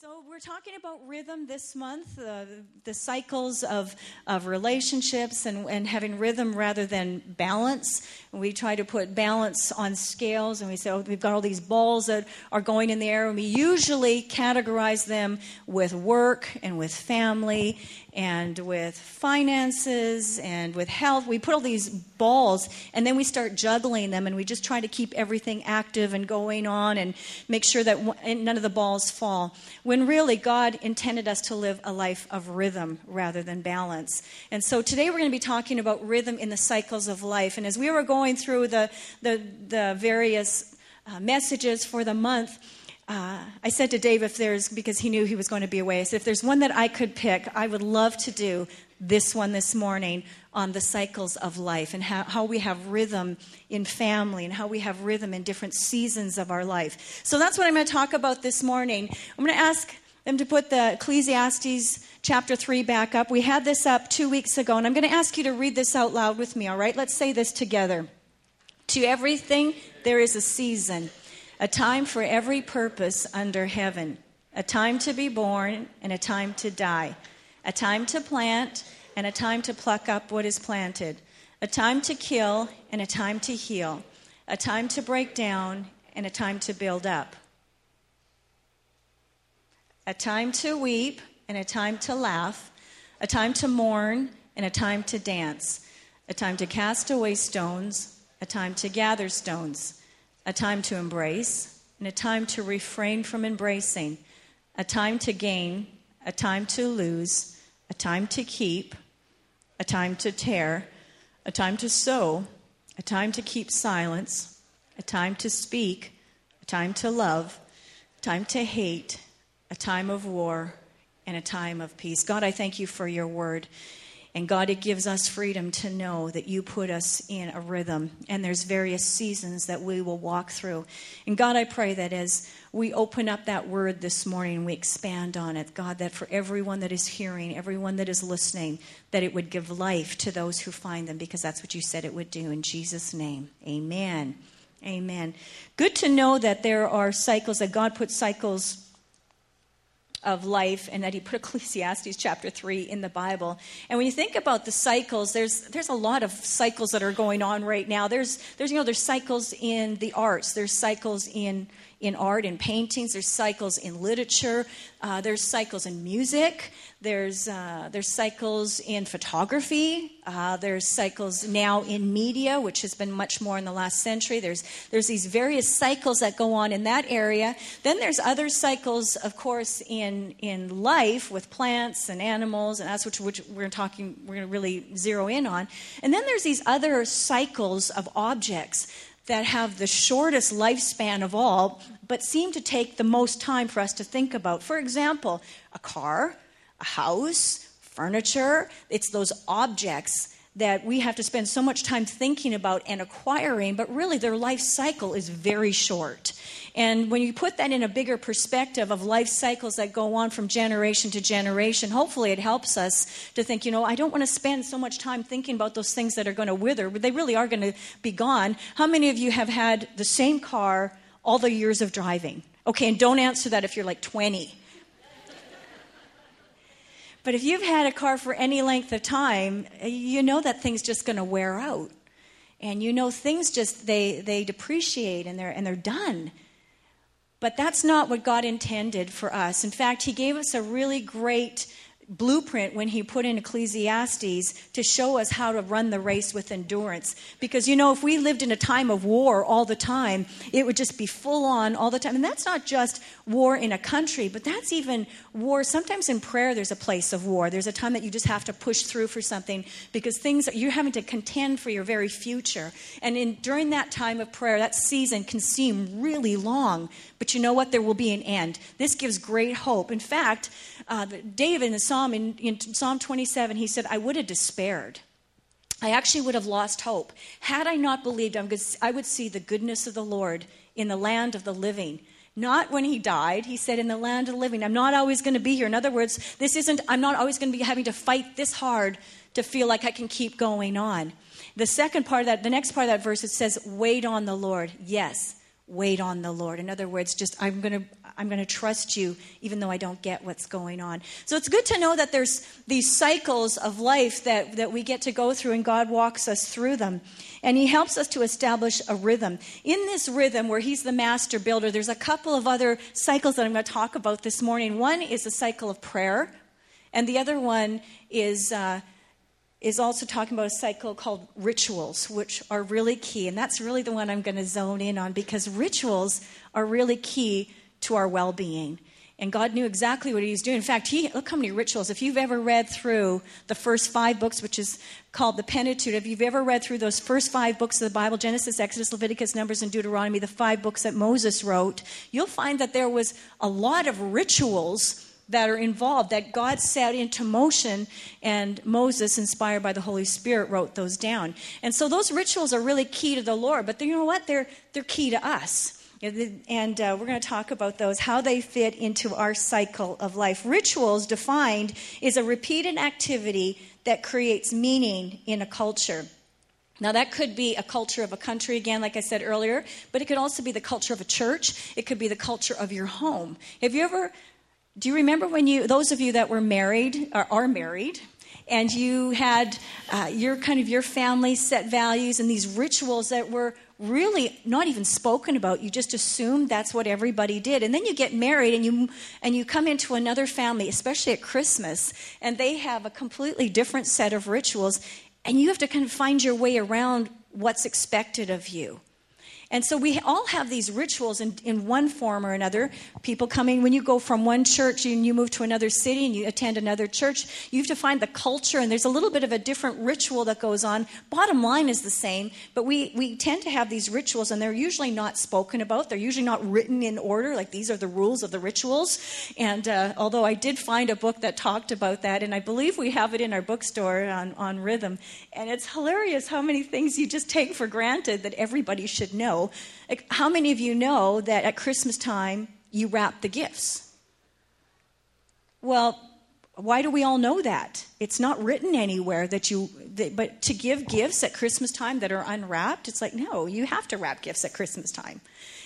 So, we're talking about rhythm this month, uh, the cycles of, of relationships and, and having rhythm rather than balance. we try to put balance on scales, and we say, oh, we've got all these balls that are going in the air, and we usually categorize them with work and with family and with finances and with health. We put all these balls and then we start juggling them and we just try to keep everything active and going on and make sure that none of the balls fall. When really God intended us to live a life of rhythm rather than balance. And so today we're going to be talking about rhythm in the cycles of life. And as we were going through the, the, the various uh, messages for the month, uh, I said to Dave, if there's, because he knew he was going to be away, I said, if there's one that I could pick, I would love to do this one this morning on the cycles of life and how, how we have rhythm in family and how we have rhythm in different seasons of our life. So that's what I'm going to talk about this morning. I'm going to ask them to put the Ecclesiastes chapter 3 back up. We had this up two weeks ago, and I'm going to ask you to read this out loud with me, all right? Let's say this together. To everything, there is a season a time for every purpose under heaven, a time to be born and a time to die, a time to plant and a time to pluck up what is planted, a time to kill and a time to heal, a time to break down and a time to build up, a time to weep and a time to laugh, a time to mourn and a time to dance, a time to cast away stones, a time to gather stones a time to embrace, and a time to refrain from embracing, a time to gain, a time to lose, a time to keep, a time to tear, a time to sow, a time to keep silence, a time to speak, a time to love, a time to hate, a time of war, and a time of peace. God, I thank you for your word. And God, it gives us freedom to know that you put us in a rhythm and there's various seasons that we will walk through. And God, I pray that as we open up that word this morning we expand on it, God, that for everyone that is hearing, everyone that is listening, that it would give life to those who find them because that's what you said it would do. In Jesus' name, amen. Amen. Good to know that there are cycles, that God put cycles of life and that he put Ecclesiastes chapter 3 in the Bible. And when you think about the cycles, there's there's a lot of cycles that are going on right now. There's there's you know there's cycles in the arts, there's cycles in in art and paintings, there's cycles in literature, uh, there's cycles in music, there's, uh, there's cycles in photography, uh, there's cycles now in media, which has been much more in the last century. There's, there's these various cycles that go on in that area. Then there's other cycles, of course, in, in life with plants and animals, and that's what which we're talking, we're going to really zero in on. And then there's these other cycles of objects that have the shortest lifespan of all, but seem to take the most time for us to think about. For example, a car, a house, furniture, it's those objects that we have to spend so much time thinking about and acquiring, but really their life cycle is very short. And when you put that in a bigger perspective of life cycles that go on from generation to generation, hopefully it helps us to think, you know, I don't want to spend so much time thinking about those things that are going to wither, but they really are going to be gone. How many of you have had the same car all the years of driving? Okay, and don't answer that if you're like 20. But if you've had a car for any length of time, you know that thing's just going to wear out. And you know things just they they depreciate and they're and they're done. But that's not what God intended for us. In fact, He gave us a really great blueprint when he put in Ecclesiastes to show us how to run the race with endurance. Because, you know, if we lived in a time of war all the time, it would just be full on all the time. And that's not just war in a country, but that's even war. Sometimes in prayer, there's a place of war. There's a time that you just have to push through for something because things, you're having to contend for your very future. And in, during that time of prayer, that season can seem really long, but you know what? There will be an end. This gives great hope. In fact, uh, David in the Psalm, in, in Psalm 27, he said, I would have despaired. I actually would have lost hope. Had I not believed, I would see the goodness of the Lord in the land of the living. Not when he died. He said, in the land of the living. I'm not always going to be here. In other words, this isn't, I'm not always going to be having to fight this hard to feel like I can keep going on. The second part of that, the next part of that verse, it says, wait on the Lord. Yes, wait on the Lord. In other words, just I'm going to I'm going to trust you even though I don't get what's going on. So it's good to know that there's these cycles of life that, that we get to go through and God walks us through them. And He helps us to establish a rhythm. In this rhythm, where He's the master builder, there's a couple of other cycles that I'm going to talk about this morning. One is a cycle of prayer, and the other one is. Uh, is also talking about a cycle called rituals, which are really key. And that's really the one I'm going to zone in on because rituals are really key to our well being. And God knew exactly what He was doing. In fact, He look how many rituals. If you've ever read through the first five books, which is called the Pentateuch, if you've ever read through those first five books of the Bible Genesis, Exodus, Leviticus, Numbers, and Deuteronomy, the five books that Moses wrote, you'll find that there was a lot of rituals that are involved that God set into motion, and Moses, inspired by the Holy Spirit, wrote those down. And so those rituals are really key to the Lord, but you know what? They're, they're key to us. And uh, we're going to talk about those, how they fit into our cycle of life. Rituals, defined, is a repeated activity that creates meaning in a culture. Now, that could be a culture of a country, again, like I said earlier, but it could also be the culture of a church. It could be the culture of your home. Have you ever, do you remember when you, those of you that were married, or are married, and you had uh, your kind of your family set values and these rituals that were really not even spoken about you just assumed that's what everybody did. And then you get married and you and you come into another family especially at christmas and they have a completely different set of rituals and you have to kind of find your way around what's expected of you and so we all have these rituals in, in one form or another. People coming, when you go from one church and you move to another city and you attend another church, you have to find the culture, and there's a little bit of a different ritual that goes on. Bottom line is the same, but we, we tend to have these rituals, and they're usually not spoken about. They're usually not written in order, like these are the rules of the rituals. And uh, although I did find a book that talked about that, and I believe we have it in our bookstore on, on rhythm, and it's hilarious how many things you just take for granted that everybody should know like, how many of you know that at Christmas time you wrap the gifts? Well, why do we all know that? It's not written anywhere that you, that, but to give gifts at Christmas time that are unwrapped, it's like, no, you have to wrap gifts at Christmas time.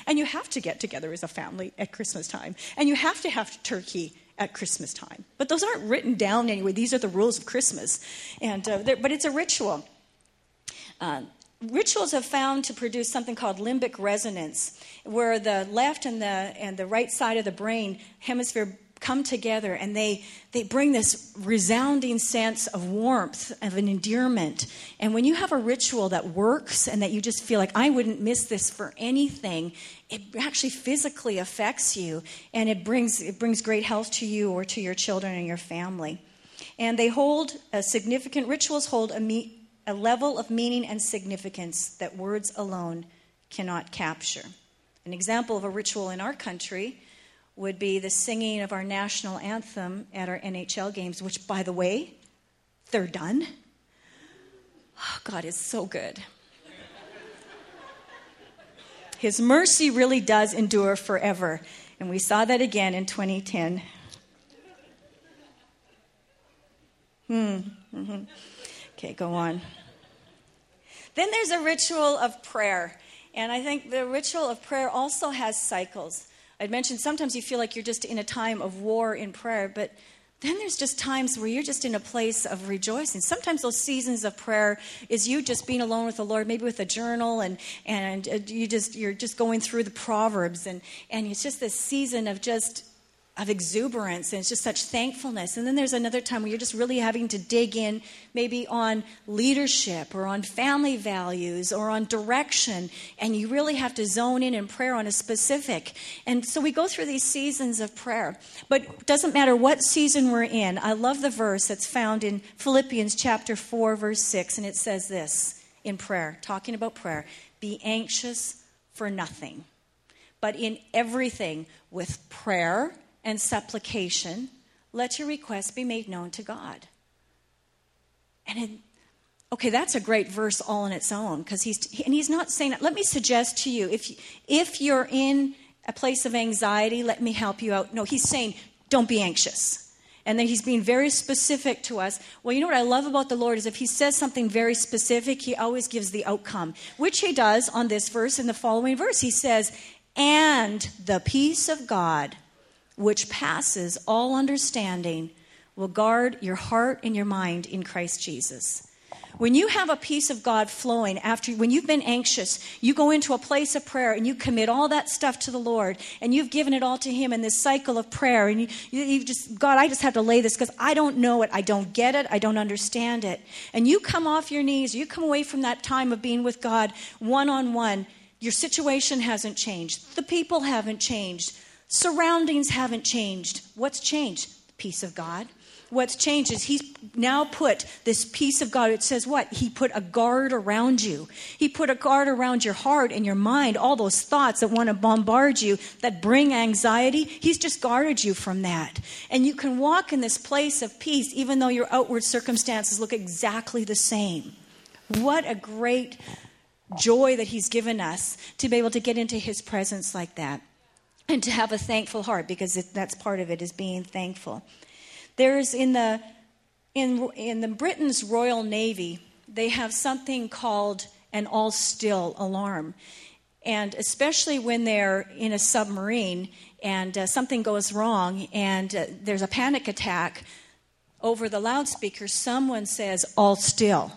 And you have to get together as a family at Christmas time. And you have to have turkey at Christmas time. But those aren't written down anyway. These are the rules of Christmas. And, uh, but it's a ritual. Uh, rituals have found to produce something called limbic resonance, where the left and the and the right side of the brain hemisphere come together and they they bring this resounding sense of warmth of an endearment. And when you have a ritual that works and that you just feel like i wouldn't miss this for anything it actually physically affects you and it brings it brings great health to you or to your children and your family. And they hold a significant rituals hold a meet a level of meaning and significance that words alone cannot capture. An example of a ritual in our country would be the singing of our national anthem at our NHL games, which, by the way, they're done. Oh, God is so good. His mercy really does endure forever. And we saw that again in 2010. Hmm. Mm-hmm. Okay, go on. Then there's a ritual of prayer. And I think the ritual of prayer also has cycles. I'd mentioned sometimes you feel like you're just in a time of war in prayer, but then there's just times where you're just in a place of rejoicing. Sometimes those seasons of prayer is you just being alone with the Lord, maybe with a journal, and and uh, you just you're just going through the proverbs, and and it's just this season of just of exuberance and it's just such thankfulness. And then there's another time where you're just really having to dig in, maybe on leadership or on family values or on direction, and you really have to zone in in prayer on a specific. And so we go through these seasons of prayer. But doesn't matter what season we're in. I love the verse that's found in Philippians chapter 4, verse 6, and it says this in prayer, talking about prayer be anxious for nothing, but in everything with prayer and supplication, let your requests be made known to God. And it, okay, that's a great verse all on its own because he's and he's not saying. Let me suggest to you if if you're in a place of anxiety, let me help you out. No, he's saying don't be anxious. and then he's being very specific to us. Well, you know what I love about the Lord is if he says something very specific, he always gives the outcome, which he does on this verse and the following verse. He says, And the peace of God, which passes all understanding, will guard your heart and your mind in Christ Jesus. When you have a peace of God flowing after, when you've been anxious, you go into a place of prayer and you commit all that stuff to the Lord and you've given it all to Him in this cycle of prayer. And you, you, just, God, I just have to lay this because I don't know it. I don't get it. I don't understand it. And you come off your knees, you come away from that time of being with God one on one. Your situation hasn't changed, the people haven't changed, surroundings haven't changed. What's changed? The peace of God what's changed is he's now put this peace of God. It says what? He put a guard around you. He put a guard around your heart and your mind, all those thoughts that want to bombard you, that bring anxiety. He's just guarded you from that. And you can walk in this place of peace even though your outward circumstances look exactly the same. What a great joy that he's given us to be able to get into his presence like that and to have a thankful heart because it, that's part of it is being thankful there's in the in in the Britain's Royal Navy, they have something called an all still alarm. And especially when they're in a submarine and uh, something goes wrong and uh, there's a panic attack, over the loudspeaker, someone says, All still.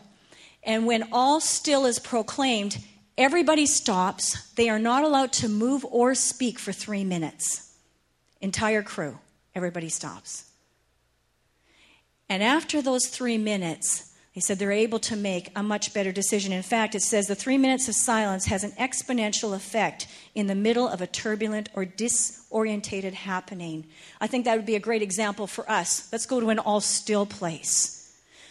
And when all still is proclaimed, everybody stops. They are not allowed to move or speak for three minutes. Entire crew, everybody stops. And after those three minutes, he said they're able to make a much better decision. In fact, it says the three minutes of silence has an exponential effect in the middle of a turbulent or disorientated happening. I think that would be a great example for us. Let's go to an all still place.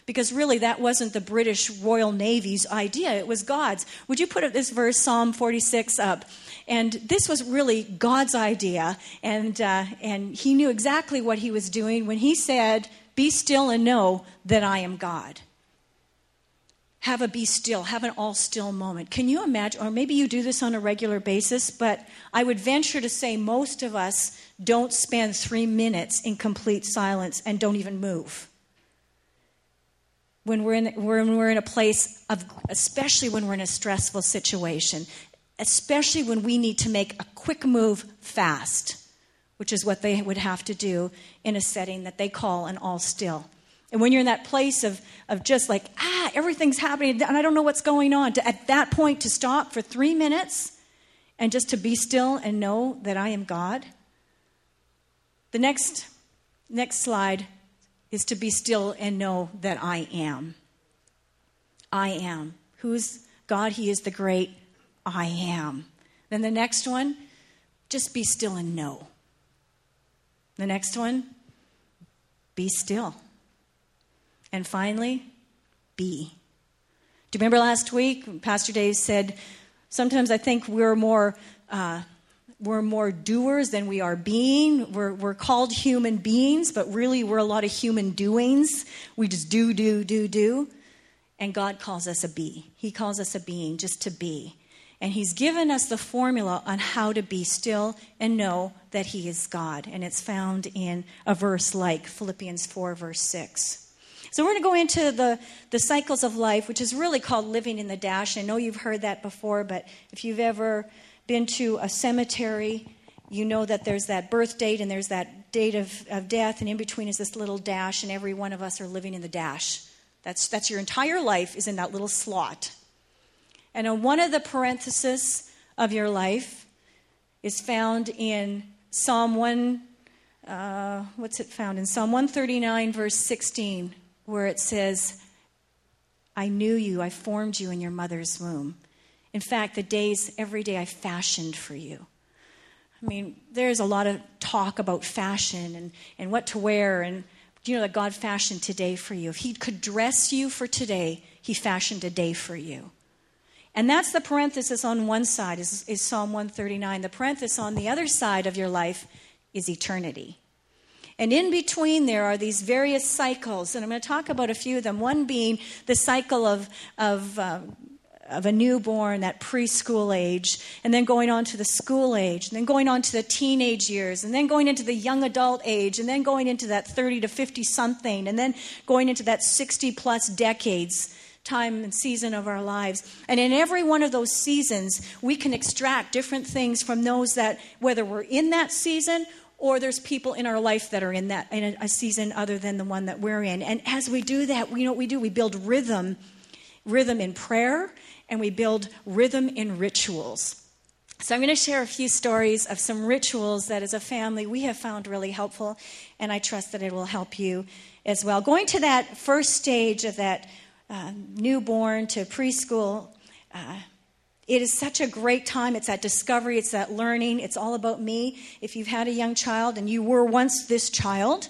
Because really, that wasn't the British Royal Navy's idea, it was God's. Would you put this verse, Psalm 46, up? And this was really God's idea, and, uh, and he knew exactly what he was doing when he said, be still and know that I am God. Have a be still, have an all still moment. Can you imagine? Or maybe you do this on a regular basis, but I would venture to say most of us don't spend three minutes in complete silence and don't even move. When we're in, when we're in a place of, especially when we're in a stressful situation, especially when we need to make a quick move fast which is what they would have to do in a setting that they call an all still. And when you're in that place of, of just like, ah, everything's happening and I don't know what's going on, to, at that point to stop for three minutes and just to be still and know that I am God. The next, next slide is to be still and know that I am. I am. Who's God? He is the great I am. Then the next one, just be still and know. The next one, be still. And finally, be. Do you remember last week, Pastor Dave said, sometimes I think we're more. Uh, we're more doers than we are being. We're, we're called human beings, but really we're a lot of human doings. We just do, do, do, do. And God calls us a be. He calls us a being just to be. And He's given us the formula on how to be still and know that He is God. And it's found in a verse like Philippians 4, verse 6. So we're going to go into the, the cycles of life, which is really called living in the dash. I know you've heard that before, but if you've ever been to a cemetery, you know that there's that birth date and there's that date of, of death, and in between is this little dash, and every one of us are living in the dash. That's, that's your entire life is in that little slot. And on one of the parentheses of your life is found in Psalm 1, uh, what's it found? In Psalm 139, verse 16, where it says, I knew you, I formed you in your mother's womb. In fact, the days, every day I fashioned for you. I mean, there's a lot of talk about fashion and, and what to wear, and you know that God fashioned today for you. If He could dress you for today, He fashioned a day for you. And that's the parenthesis on one side, is, is Psalm 139. The parenthesis on the other side of your life is eternity. And in between there are these various cycles, and I'm going to talk about a few of them. One being the cycle of, of, uh, of a newborn, that preschool age, and then going on to the school age, and then going on to the teenage years, and then going into the young adult age, and then going into that 30 to 50 something, and then going into that 60 plus decades time and season of our lives. And in every one of those seasons, we can extract different things from those that, whether we're in that season or there's people in our life that are in that in a, a season other than the one that we're in. And as we do that, we know what we do. We build rhythm, rhythm in prayer, and we build rhythm in rituals. So, I'm going to share a few stories of some rituals that, as a family, we have found really helpful, and I trust that it will help you as well. Going to that first stage of that uh, newborn to preschool, uh, it is such a great time. It's that discovery, it's that learning, it's all about me. If you've had a young child and you were once this child,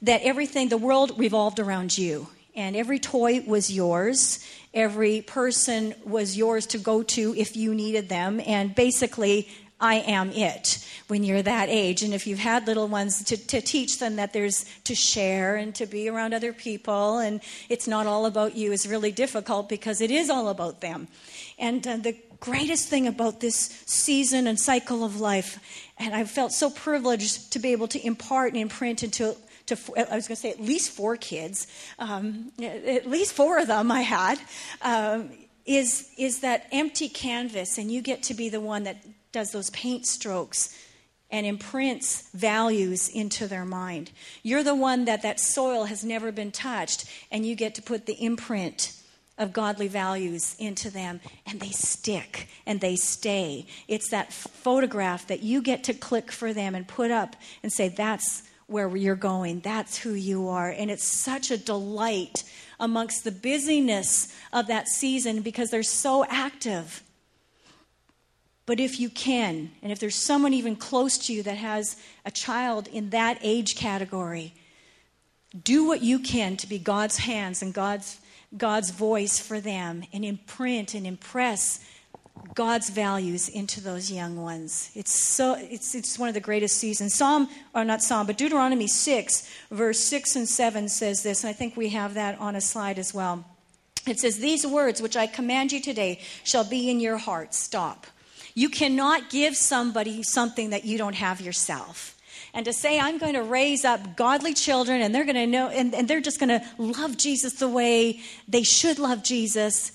that everything, the world revolved around you and every toy was yours. Every person was yours to go to if you needed them. And basically, I am it when you're that age. And if you've had little ones, to, to teach them that there's to share and to be around other people, and it's not all about you is really difficult because it is all about them. And uh, the greatest thing about this season and cycle of life, and I've felt so privileged to be able to impart and imprint into to, I was going to say at least four kids, um, at least four of them I had, um, is, is that empty canvas, and you get to be the one that does those paint strokes and imprints values into their mind. You're the one that that soil has never been touched, and you get to put the imprint of godly values into them, and they stick and they stay. It's that photograph that you get to click for them and put up and say, That's where you're going. That's who you are. And it's such a delight amongst the busyness of that season because they're so active. But if you can, and if there's someone even close to you that has a child in that age category, do what you can to be God's hands and God's, God's voice for them and imprint and impress God's values into those young ones. It's so it's it's one of the greatest seasons. Psalm or not Psalm, but Deuteronomy 6 verse 6 and 7 says this, and I think we have that on a slide as well. It says these words which I command you today shall be in your heart. Stop. You cannot give somebody something that you don't have yourself and to say i'm going to raise up godly children and they're going to know and, and they're just going to love jesus the way they should love jesus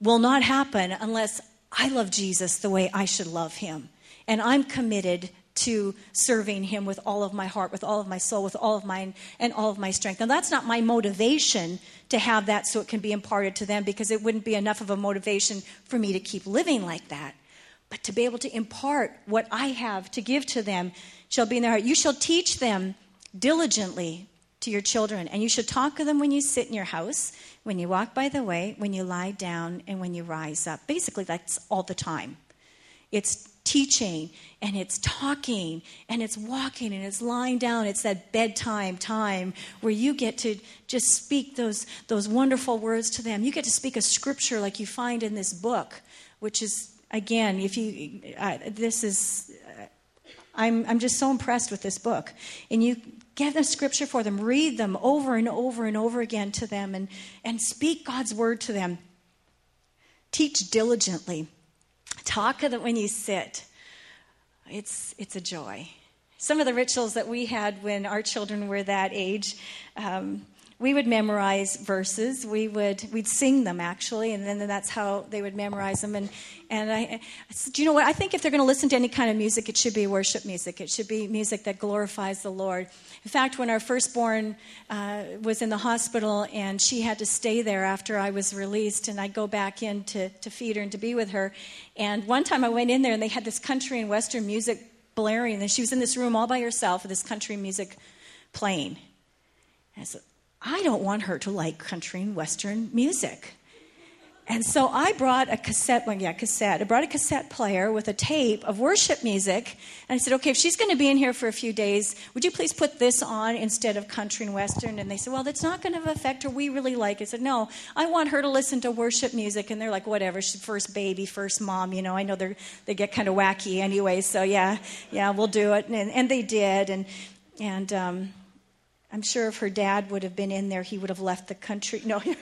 will not happen unless I love Jesus the way I should love him. And I'm committed to serving him with all of my heart, with all of my soul, with all of mine, and all of my strength. Now, that's not my motivation to have that so it can be imparted to them because it wouldn't be enough of a motivation for me to keep living like that. But to be able to impart what I have to give to them shall be in their heart. You shall teach them diligently to your children, and you should talk to them when you sit in your house, when you walk by the way, when you lie down, and when you rise up. Basically, that's all the time. It's teaching, and it's talking, and it's walking, and it's lying down. It's that bedtime time where you get to just speak those, those wonderful words to them. You get to speak a scripture like you find in this book, which is, again, if you, uh, this is, uh, I'm, I'm just so impressed with this book. And you Get the scripture for them, read them over and over and over again to them, and, and speak God's word to them. Teach diligently. Talk of when you sit. It's, it's a joy. Some of the rituals that we had when our children were that age, um, we would memorize verses. We would we'd sing them actually and then that's how they would memorize them. And and i, I said, do you know what? I think if they're going to listen to any kind of music it should be worship music. It should be music that glorifies the lord. In fact when our firstborn uh, was in the hospital and she had to stay there after i was released and i'd go back in to, to feed her and to be with her and one time i went in there and they had this country and western music blaring and she was in this room all by herself with this country music playing. And i said I don't want her to like country and western music. And so I brought a cassette, well, yeah, cassette. I brought a cassette player with a tape of worship music. And I said, okay, if she's going to be in here for a few days, would you please put this on instead of country and western? And they said, well, that's not going to affect her. We really like it. I said, no, I want her to listen to worship music. And they're like, whatever. She's first baby, first mom. You know, I know they're, they get kind of wacky anyway. So yeah, yeah, we'll do it. And, and they did. And, and, um, I'm sure if her dad would have been in there, he would have left the country. No.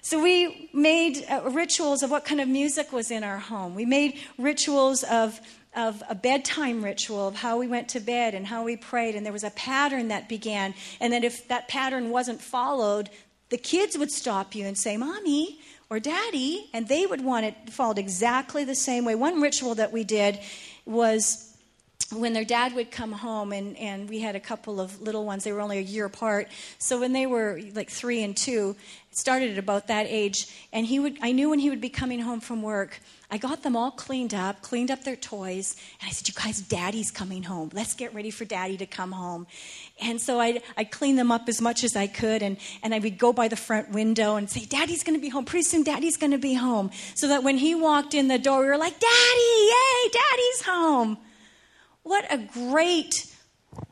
So we made uh, rituals of what kind of music was in our home. We made rituals of of a bedtime ritual of how we went to bed and how we prayed and there was a pattern that began and then if that pattern wasn't followed the kids would stop you and say mommy or daddy and they would want it followed exactly the same way one ritual that we did was when their dad would come home and, and we had a couple of little ones they were only a year apart. So when they were like three and two it started at about that age. And he would i knew when he would be coming home from work i got them all cleaned up cleaned up their toys and i said you guys daddy's coming home. Let's get ready for daddy to come home. And so i'd, I'd clean them up as much as i could and, and i would go by the front window and say daddy's going to be home. Pretty soon daddy's going to be home. So that when he walked in the door we were like daddy yay daddy's home what a great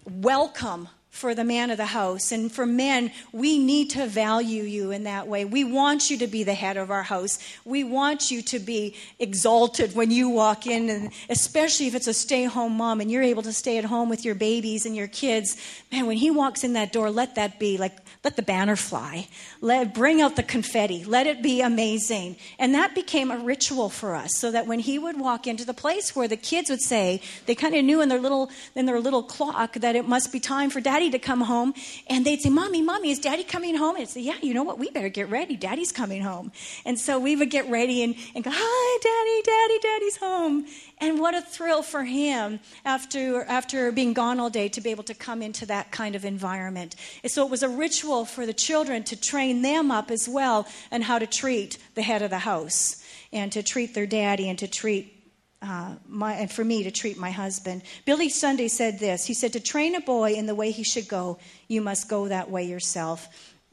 welcome for the man of the house. And for men, we need to value you in that way. We want you to be the head of our house. We want you to be exalted when you walk in, and especially if it's a stay home mom and you're able to stay at home with your babies and your kids. Man, when he walks in that door, let that be like let the banner fly. Let bring out the confetti. Let it be amazing. And that became a ritual for us, so that when he would walk into the place where the kids would say, they kind of knew in their little in their little clock that it must be time for daddy to come home, and they'd say, "Mommy, mommy, is daddy coming home?" And I'd say, "Yeah, you know what? We better get ready. Daddy's coming home." And so we would get ready and, and go, "Hi, daddy, daddy, daddy's home." And what a thrill for him after, after being gone all day to be able to come into that kind of environment. And so it was a ritual for the children to train them up as well and how to treat the head of the house and to treat their daddy and to treat uh, my, and for me to treat my husband. Billy Sunday said this. He said, To train a boy in the way he should go, you must go that way yourself.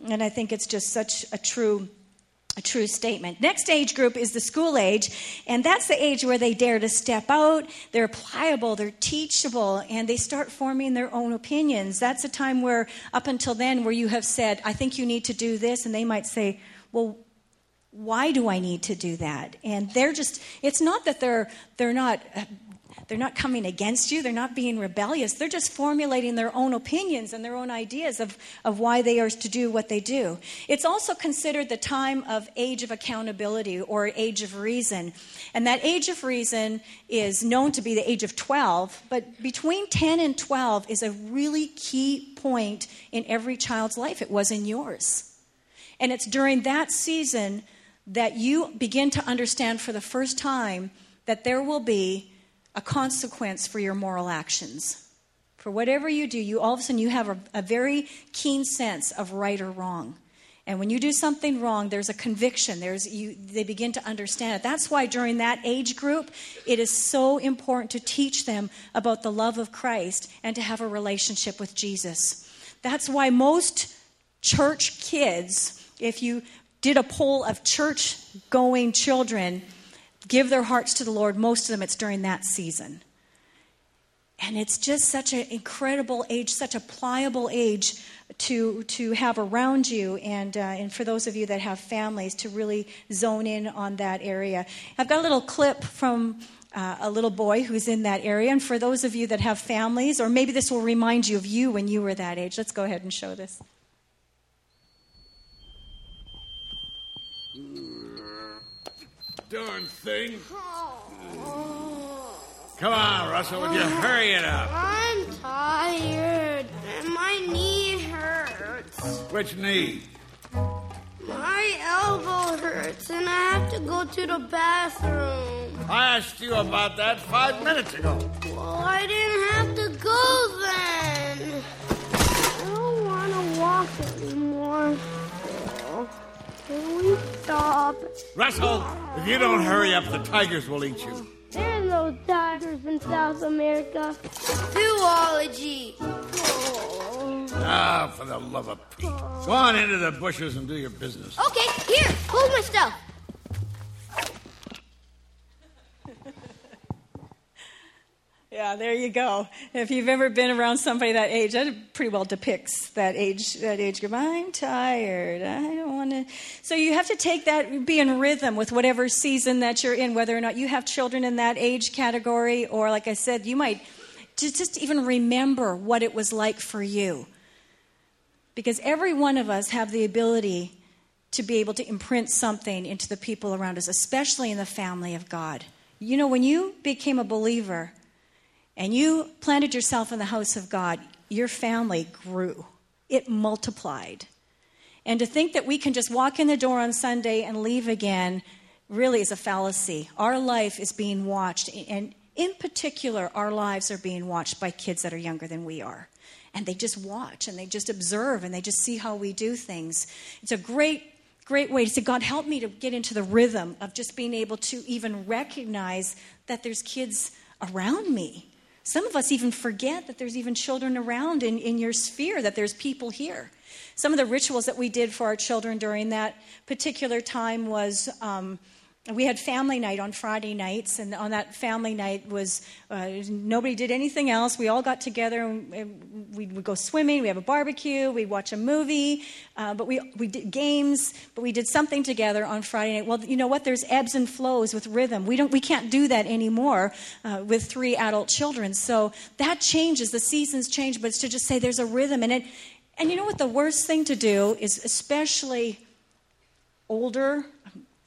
And I think it's just such a true a true statement. Next age group is the school age, and that's the age where they dare to step out, they're pliable, they're teachable, and they start forming their own opinions. That's a time where, up until then, where you have said, I think you need to do this, and they might say, Well, why do I need to do that? And they're just, it's not that they're, they're not they're not coming against you. They're not being rebellious. They're just formulating their own opinions and their own ideas of, of why they are to do what they do. It's also considered the time of age of accountability or age of reason. And that age of reason is known to be the age of 12, but between 10 and 12 is a really key point in every child's life. It was in yours. And it's during that season that you begin to understand for the first time that there will be a consequence for your moral actions. For whatever you do, you all of a sudden you have a, a very keen sense of right or wrong. And when you do something wrong, there's a conviction. There's you, they begin to understand it. That's why during that age group, it is so important to teach them about the love of Christ and to have a relationship with Jesus. That's why most church kids, if you did a poll of church going children, give their hearts to the Lord, most of them it's during that season. And it's just such an incredible age, such a pliable age to, to have around you, and, uh, and for those of you that have families, to really zone in on that area. I've got a little clip from uh, a little boy who's in that area, and for those of you that have families, or maybe this will remind you of you when you were that age, let's go ahead and show this. Darn thing. Oh. Come on, Russell, would you hurry it up? I'm tired and my knee hurts. Which knee? My elbow hurts and I have to go to the bathroom. I asked you about that five minutes ago. Well, I didn't have to go then. I don't want to walk anymore. Can stop? Russell, if you don't hurry up, the tigers will eat you. There are no tigers in South America. Zoology. Oh. Ah, for the love of Pete. Go on into the bushes and do your business. Okay, here, hold my stuff. Yeah, there you go. If you've ever been around somebody that age, that pretty well depicts that age. That age group. I'm tired. I don't want to. So you have to take that, be in rhythm with whatever season that you're in, whether or not you have children in that age category, or like I said, you might just, just even remember what it was like for you, because every one of us have the ability to be able to imprint something into the people around us, especially in the family of God. You know, when you became a believer and you planted yourself in the house of God, your family grew, it multiplied. And to think that we can just walk in the door on Sunday and leave again really is a fallacy. Our life is being watched, and in particular, our lives are being watched by kids that are younger than we are. And they just watch and they just observe and they just see how we do things. It's a great, great way to say, God, help me to get into the rhythm of just being able to even recognize that there's kids around me. Some of us even forget that there's even children around in, in your sphere, that there's people here. Some of the rituals that we did for our children during that particular time was um, we had family night on Friday nights, and on that family night was uh, nobody did anything else. We all got together and we would go swimming. We have a barbecue. We watch a movie, uh, but we we did games. But we did something together on Friday night. Well, you know what? There's ebbs and flows with rhythm. We don't we can't do that anymore uh, with three adult children. So that changes. The seasons change, but it's to just say there's a rhythm, and it. And you know what? The worst thing to do is, especially older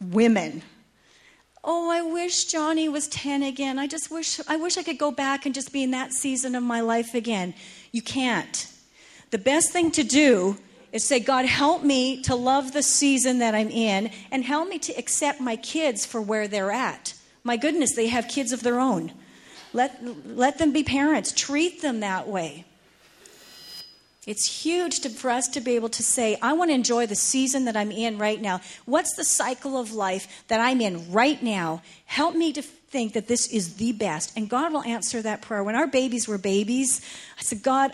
women oh, I wish Johnny was 10 again. I just wish I wish I could go back and just be in that season of my life again. You can't. The best thing to do is say, God, help me to love the season that I'm in and help me to accept my kids for where they're at. My goodness, they have kids of their own. Let, let them be parents. Treat them that way. It's huge to, for us to be able to say, I want to enjoy the season that I'm in right now. What's the cycle of life that I'm in right now? Help me to think that this is the best. And God will answer that prayer. When our babies were babies, I said, God,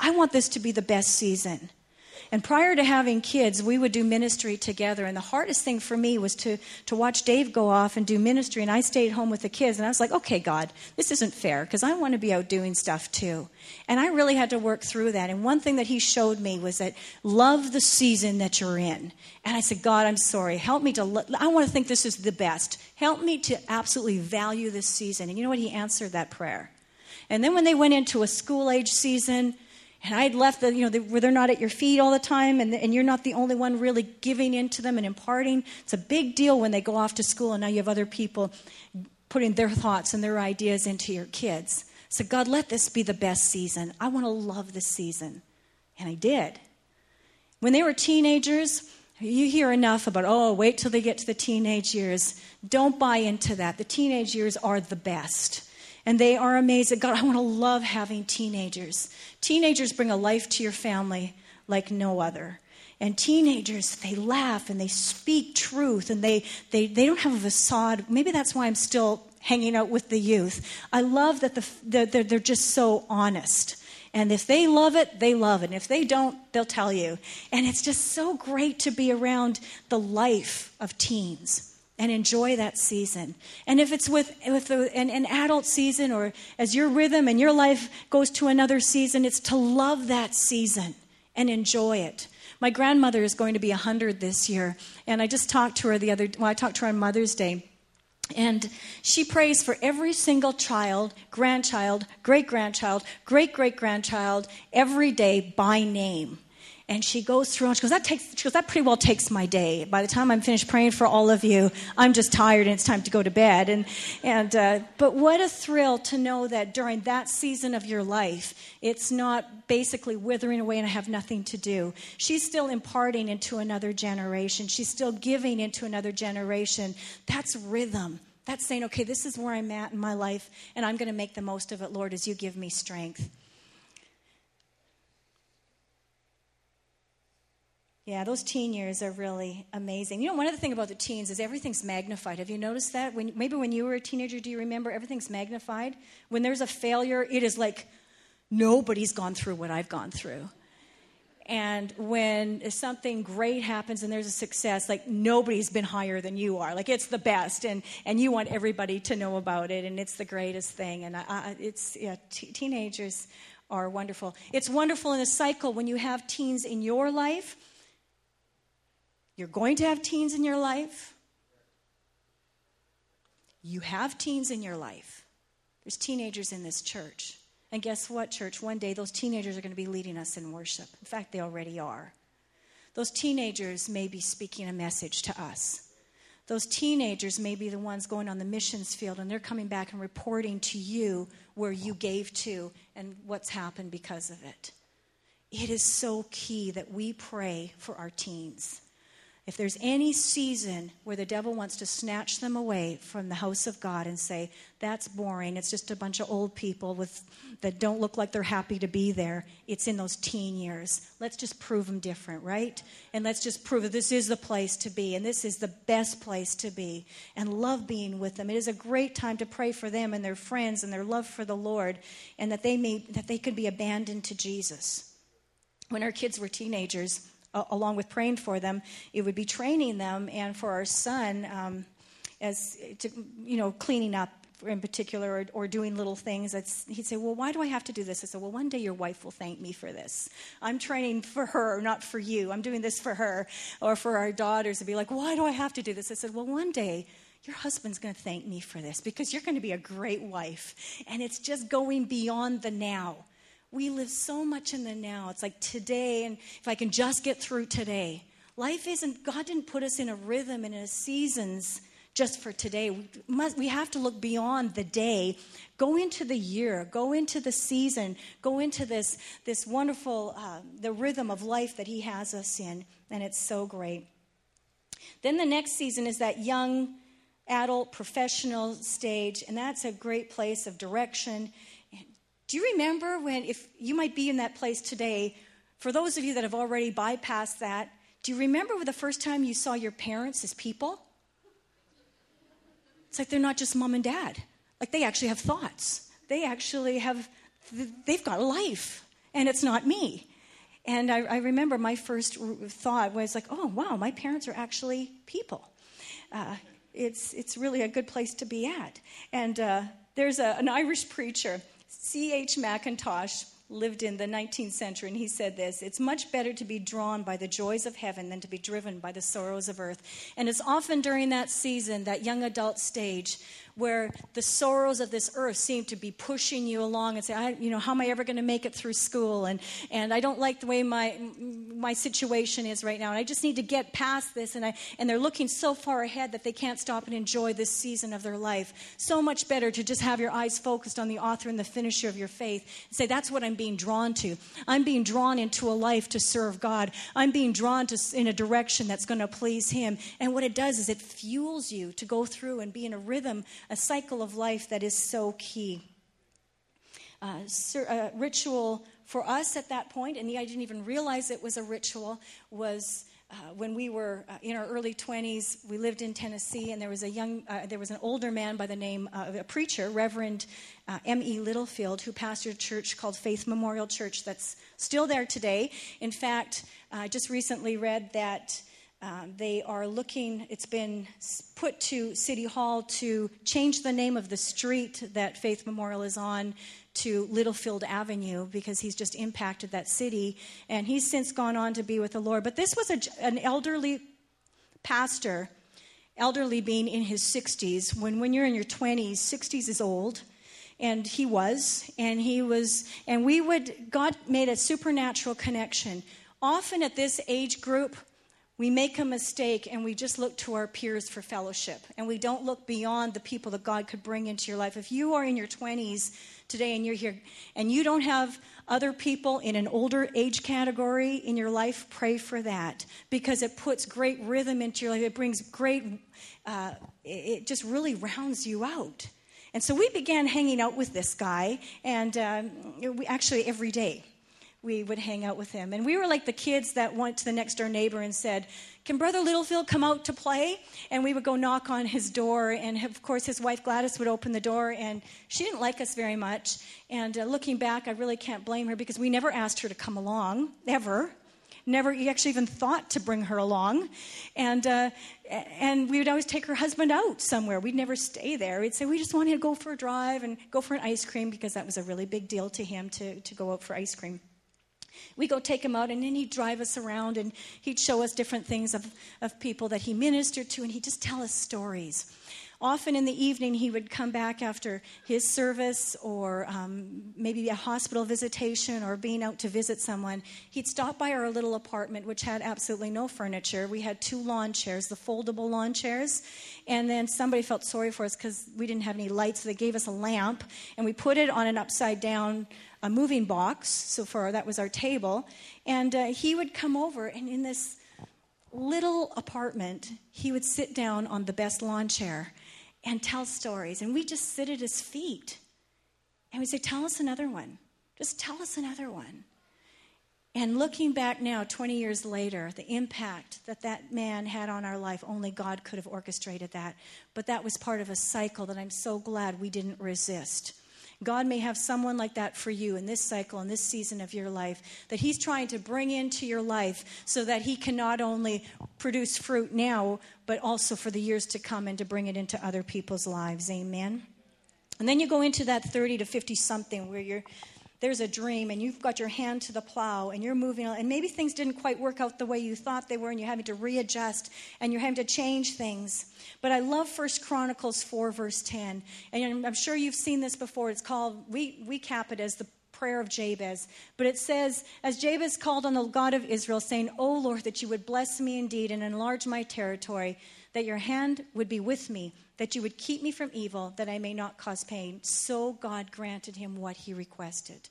I want this to be the best season. And prior to having kids, we would do ministry together. And the hardest thing for me was to, to watch Dave go off and do ministry. And I stayed home with the kids. And I was like, okay, God, this isn't fair because I want to be out doing stuff too. And I really had to work through that. And one thing that he showed me was that love the season that you're in. And I said, God, I'm sorry. Help me to, lo- I want to think this is the best. Help me to absolutely value this season. And you know what? He answered that prayer. And then when they went into a school age season, and I'd left the, you know, where they're not at your feet all the time, and, and you're not the only one really giving into them and imparting. It's a big deal when they go off to school, and now you have other people putting their thoughts and their ideas into your kids. So, God, let this be the best season. I want to love this season. And I did. When they were teenagers, you hear enough about, oh, wait till they get to the teenage years. Don't buy into that. The teenage years are the best and they are amazed at God, I want to love having teenagers. Teenagers bring a life to your family like no other. And teenagers, they laugh and they speak truth and they, they, they don't have a facade. Maybe that's why I'm still hanging out with the youth. I love that the, they're, they're just so honest. And if they love it, they love it. And if they don't, they'll tell you. And it's just so great to be around the life of teens and enjoy that season. And if it's with, with an, an adult season or as your rhythm and your life goes to another season, it's to love that season and enjoy it. My grandmother is going to be 100 this year, and I just talked to her the other well, I talked to her on Mother's Day. And she prays for every single child, grandchild, great grandchild, great great grandchild every day by name. And she goes through and she goes, that takes, she goes, that pretty well takes my day. By the time I'm finished praying for all of you, I'm just tired and it's time to go to bed. And, and, uh, but what a thrill to know that during that season of your life, it's not basically withering away and I have nothing to do. She's still imparting into another generation. She's still giving into another generation. That's rhythm. That's saying, okay, this is where I'm at in my life and I'm going to make the most of it, Lord, as you give me strength. Yeah, those teen years are really amazing. You know, one of the things about the teens is everything's magnified. Have you noticed that? When, maybe when you were a teenager, do you remember everything's magnified? When there's a failure, it is like nobody's gone through what I've gone through. And when something great happens and there's a success, like nobody's been higher than you are. Like it's the best, and, and you want everybody to know about it, and it's the greatest thing. And I, it's yeah, t- teenagers are wonderful. It's wonderful in a cycle when you have teens in your life you're going to have teens in your life. You have teens in your life. There's teenagers in this church. And guess what, church? One day those teenagers are going to be leading us in worship. In fact, they already are. Those teenagers may be speaking a message to us. Those teenagers may be the ones going on the missions field and they're coming back and reporting to you where you gave to and what's happened because of it. It is so key that we pray for our teens. If there's any season where the devil wants to snatch them away from the house of God and say, that's boring, it's just a bunch of old people with, that don't look like they're happy to be there, it's in those teen years. Let's just prove them different, right? And let's just prove that this is the place to be and this is the best place to be and love being with them. It is a great time to pray for them and their friends and their love for the Lord and that they, may, that they could be abandoned to Jesus. When our kids were teenagers, along with praying for them, it would be training them, and for our son, um, as to, you know, cleaning up in particular or, or doing little things. he'd say, Well, why do I have to do this? I said, Well, one day your wife will thank me for this. I'm training for her, not for you. I'm doing this for her. Or for our daughters to be like, Why do I have to do this? I said, Well, one day your husband's going to thank me for this because you're going to be a great wife. And it's just going beyond the now we live so much in the now. It's like today, and if I can just get through today. Life isn't, God didn't put us in a rhythm and in a seasons just for today. We, must, we have to look beyond the day, go into the year, go into the season, go into this, this wonderful, uh, the rhythm of life that He has us in, and it's so great. Then the next season is that young adult professional stage, and that's a great place of direction do you remember when, if you might be in that place today, for those of you that have already bypassed that, do you remember the first time you saw your parents as people? It's like they're not just mom and dad. Like they actually have thoughts. They actually have, they've got a life, and it's not me. And I, I remember my first thought was like, oh, wow, my parents are actually people. Uh, it's, it's really a good place to be at. And uh, there's a, an Irish preacher C.H. Mackintosh lived in the 19th century, and he said this It's much better to be drawn by the joys of heaven than to be driven by the sorrows of earth. And it's often during that season, that young adult stage, where the sorrows of this earth seem to be pushing you along and say, I, you know, how am I ever going to make it through school? And, and I don't like the way my, my situation is right now. And I just need to get past this. And, I, and they're looking so far ahead that they can't stop and enjoy this season of their life. So much better to just have your eyes focused on the author and the finisher of your faith and say, that's what I'm being drawn to. I'm being drawn into a life to serve God. I'm being drawn to, in a direction that's going to please Him. And what it does is it fuels you to go through and be in a rhythm a cycle of life that is so key. Uh, a ritual for us at that point, and I didn't even realize it was a ritual, was uh, when we were uh, in our early 20s. We lived in Tennessee, and there was a young, uh, there was an older man by the name of a preacher, Reverend uh, M.E. Littlefield, who pastored a church called Faith Memorial Church that's still there today. In fact, I just recently read that um, they are looking, it's been put to City Hall to change the name of the street that Faith Memorial is on to Littlefield Avenue because he's just impacted that city. And he's since gone on to be with the Lord. But this was a, an elderly pastor, elderly being in his 60s. When, when you're in your 20s, 60s is old and he was and he was and we would god made a supernatural connection often at this age group we make a mistake and we just look to our peers for fellowship and we don't look beyond the people that God could bring into your life. If you are in your 20s today and you're here and you don't have other people in an older age category in your life, pray for that because it puts great rhythm into your life. It brings great, uh, it just really rounds you out. And so we began hanging out with this guy, and um, we, actually every day we would hang out with him. And we were like the kids that went to the next door neighbor and said, Can Brother Littlefield come out to play? And we would go knock on his door. And of course, his wife Gladys would open the door. And she didn't like us very much. And uh, looking back, I really can't blame her because we never asked her to come along, ever. Never actually even thought to bring her along. And, uh, and we would always take her husband out somewhere. We'd never stay there. We'd say, We just wanted to go for a drive and go for an ice cream because that was a really big deal to him to, to go out for ice cream we go take him out, and then he'd drive us around and he'd show us different things of, of people that he ministered to, and he'd just tell us stories. often in the evening he would come back after his service or um, maybe a hospital visitation or being out to visit someone. He'd stop by our little apartment which had absolutely no furniture. We had two lawn chairs the foldable lawn chairs and then somebody felt sorry for us because we didn't have any lights. So they gave us a lamp and we put it on an upside down a moving box so far that was our table and uh, he would come over and in this little apartment, he would sit down on the best lawn chair and tell stories. And we just sit at his feet. And we say, Tell us another one. Just tell us another one. And looking back now, 20 years later, the impact that that man had on our life, only God could have orchestrated that. But that was part of a cycle that I'm so glad we didn't resist. God may have someone like that for you in this cycle, in this season of your life, that He's trying to bring into your life so that He can not only produce fruit now, but also for the years to come and to bring it into other people's lives. Amen. And then you go into that 30 to 50 something where you're there's a dream and you've got your hand to the plow and you're moving on and maybe things didn't quite work out the way you thought they were and you're having to readjust and you're having to change things but i love first chronicles 4 verse 10 and i'm sure you've seen this before it's called we, we cap it as the prayer of Jabez. But it says, As Jabez called on the God of Israel, saying, O Lord, that you would bless me indeed and enlarge my territory, that your hand would be with me, that you would keep me from evil, that I may not cause pain. So God granted him what he requested.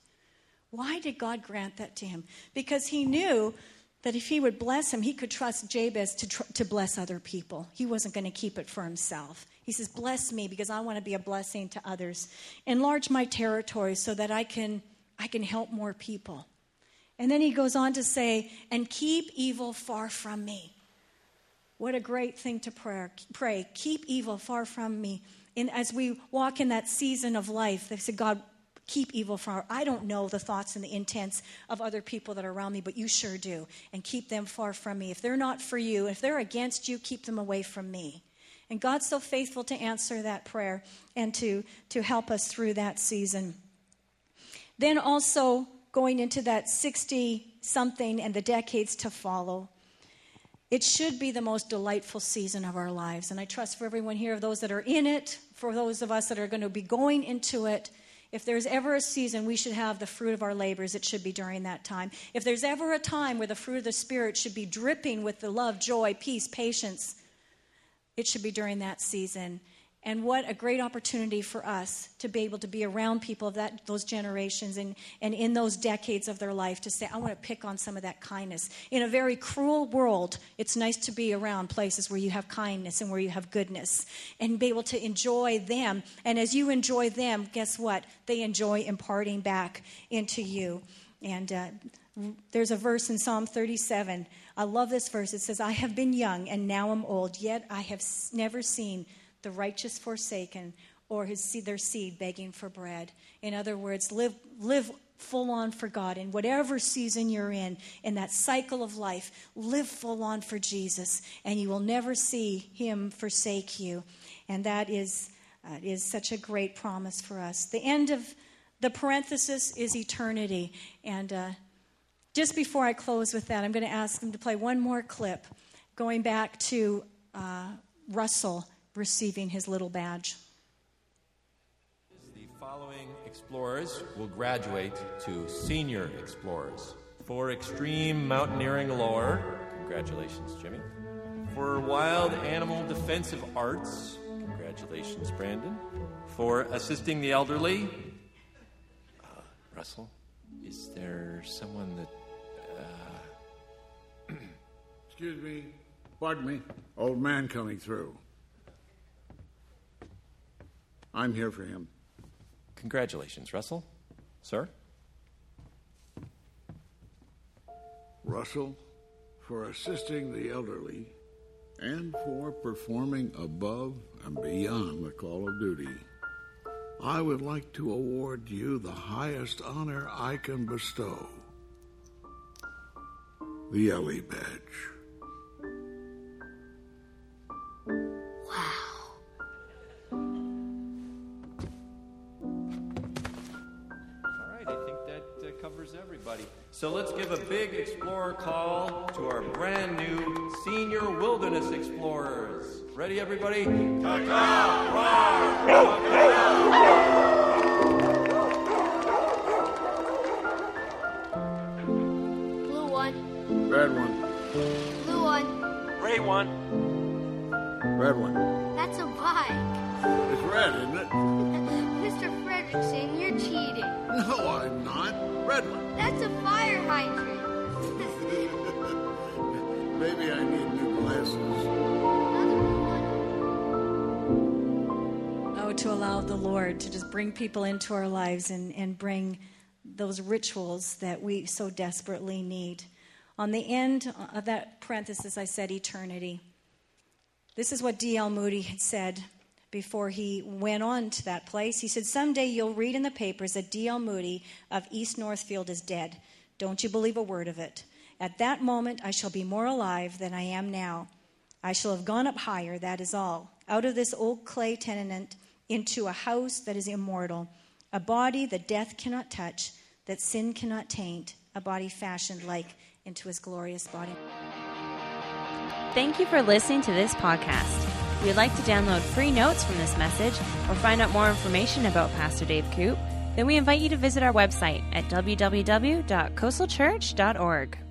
Why did God grant that to him? Because he knew that if he would bless him, he could trust Jabez to, tr- to bless other people. He wasn't going to keep it for himself. He says, Bless me because I want to be a blessing to others. Enlarge my territory so that I can, I can help more people. And then he goes on to say, And keep evil far from me. What a great thing to pray. pray. Keep evil far from me. And as we walk in that season of life, they say, God, keep evil far. I don't know the thoughts and the intents of other people that are around me, but you sure do. And keep them far from me. If they're not for you, if they're against you, keep them away from me. And God's so faithful to answer that prayer and to, to help us through that season. Then also going into that 60 something and the decades to follow. It should be the most delightful season of our lives. And I trust for everyone here, those that are in it, for those of us that are going to be going into it, if there's ever a season we should have the fruit of our labors, it should be during that time. If there's ever a time where the fruit of the Spirit should be dripping with the love, joy, peace, patience, it should be during that season. And what a great opportunity for us to be able to be around people of that, those generations and, and in those decades of their life to say, I want to pick on some of that kindness. In a very cruel world, it's nice to be around places where you have kindness and where you have goodness and be able to enjoy them. And as you enjoy them, guess what? They enjoy imparting back into you. And uh, there's a verse in Psalm 37. I love this verse. It says, I have been young and now I'm old, yet I have never seen the righteous forsaken, or his seed, their seed begging for bread. In other words, live, live full on for God in whatever season you're in, in that cycle of life. Live full on for Jesus, and you will never see him forsake you. And that is, uh, is such a great promise for us. The end of the parenthesis is eternity. And uh, just before I close with that, I'm going to ask them to play one more clip going back to uh, Russell receiving his little badge. The following explorers will graduate to senior explorers. For extreme mountaineering lore, congratulations, Jimmy. For wild animal defensive arts, congratulations, Brandon. For assisting the elderly, uh, Russell, is there someone that. Uh... Excuse me. Pardon me. Old man coming through. I'm here for him. Congratulations, Russell. Sir? Russell, for assisting the elderly and for performing above and beyond the call of duty. I would like to award you the highest honor I can bestow the Ellie Badge. Everybody. So let's give a big explorer call to our brand new senior wilderness explorers. Ready, everybody? Blue one, Red one. blue one. Gray one. Red one. That's a bike. It's red, isn't it? Mr. Fredricksen, you're cheating. No, I'm not. Red one. That's a fire hydrant. Maybe I need new glasses. Another blue one. Oh, to allow the Lord to just bring people into our lives and, and bring those rituals that we so desperately need. On the end of that parenthesis, I said eternity. This is what D.L. Moody had said before he went on to that place. He said, Someday you'll read in the papers that D.L. Moody of East Northfield is dead. Don't you believe a word of it. At that moment, I shall be more alive than I am now. I shall have gone up higher, that is all, out of this old clay tenement into a house that is immortal, a body that death cannot touch, that sin cannot taint, a body fashioned like into his glorious body. Thank you for listening to this podcast. If you'd like to download free notes from this message or find out more information about Pastor Dave Koop, then we invite you to visit our website at www.coastalchurch.org.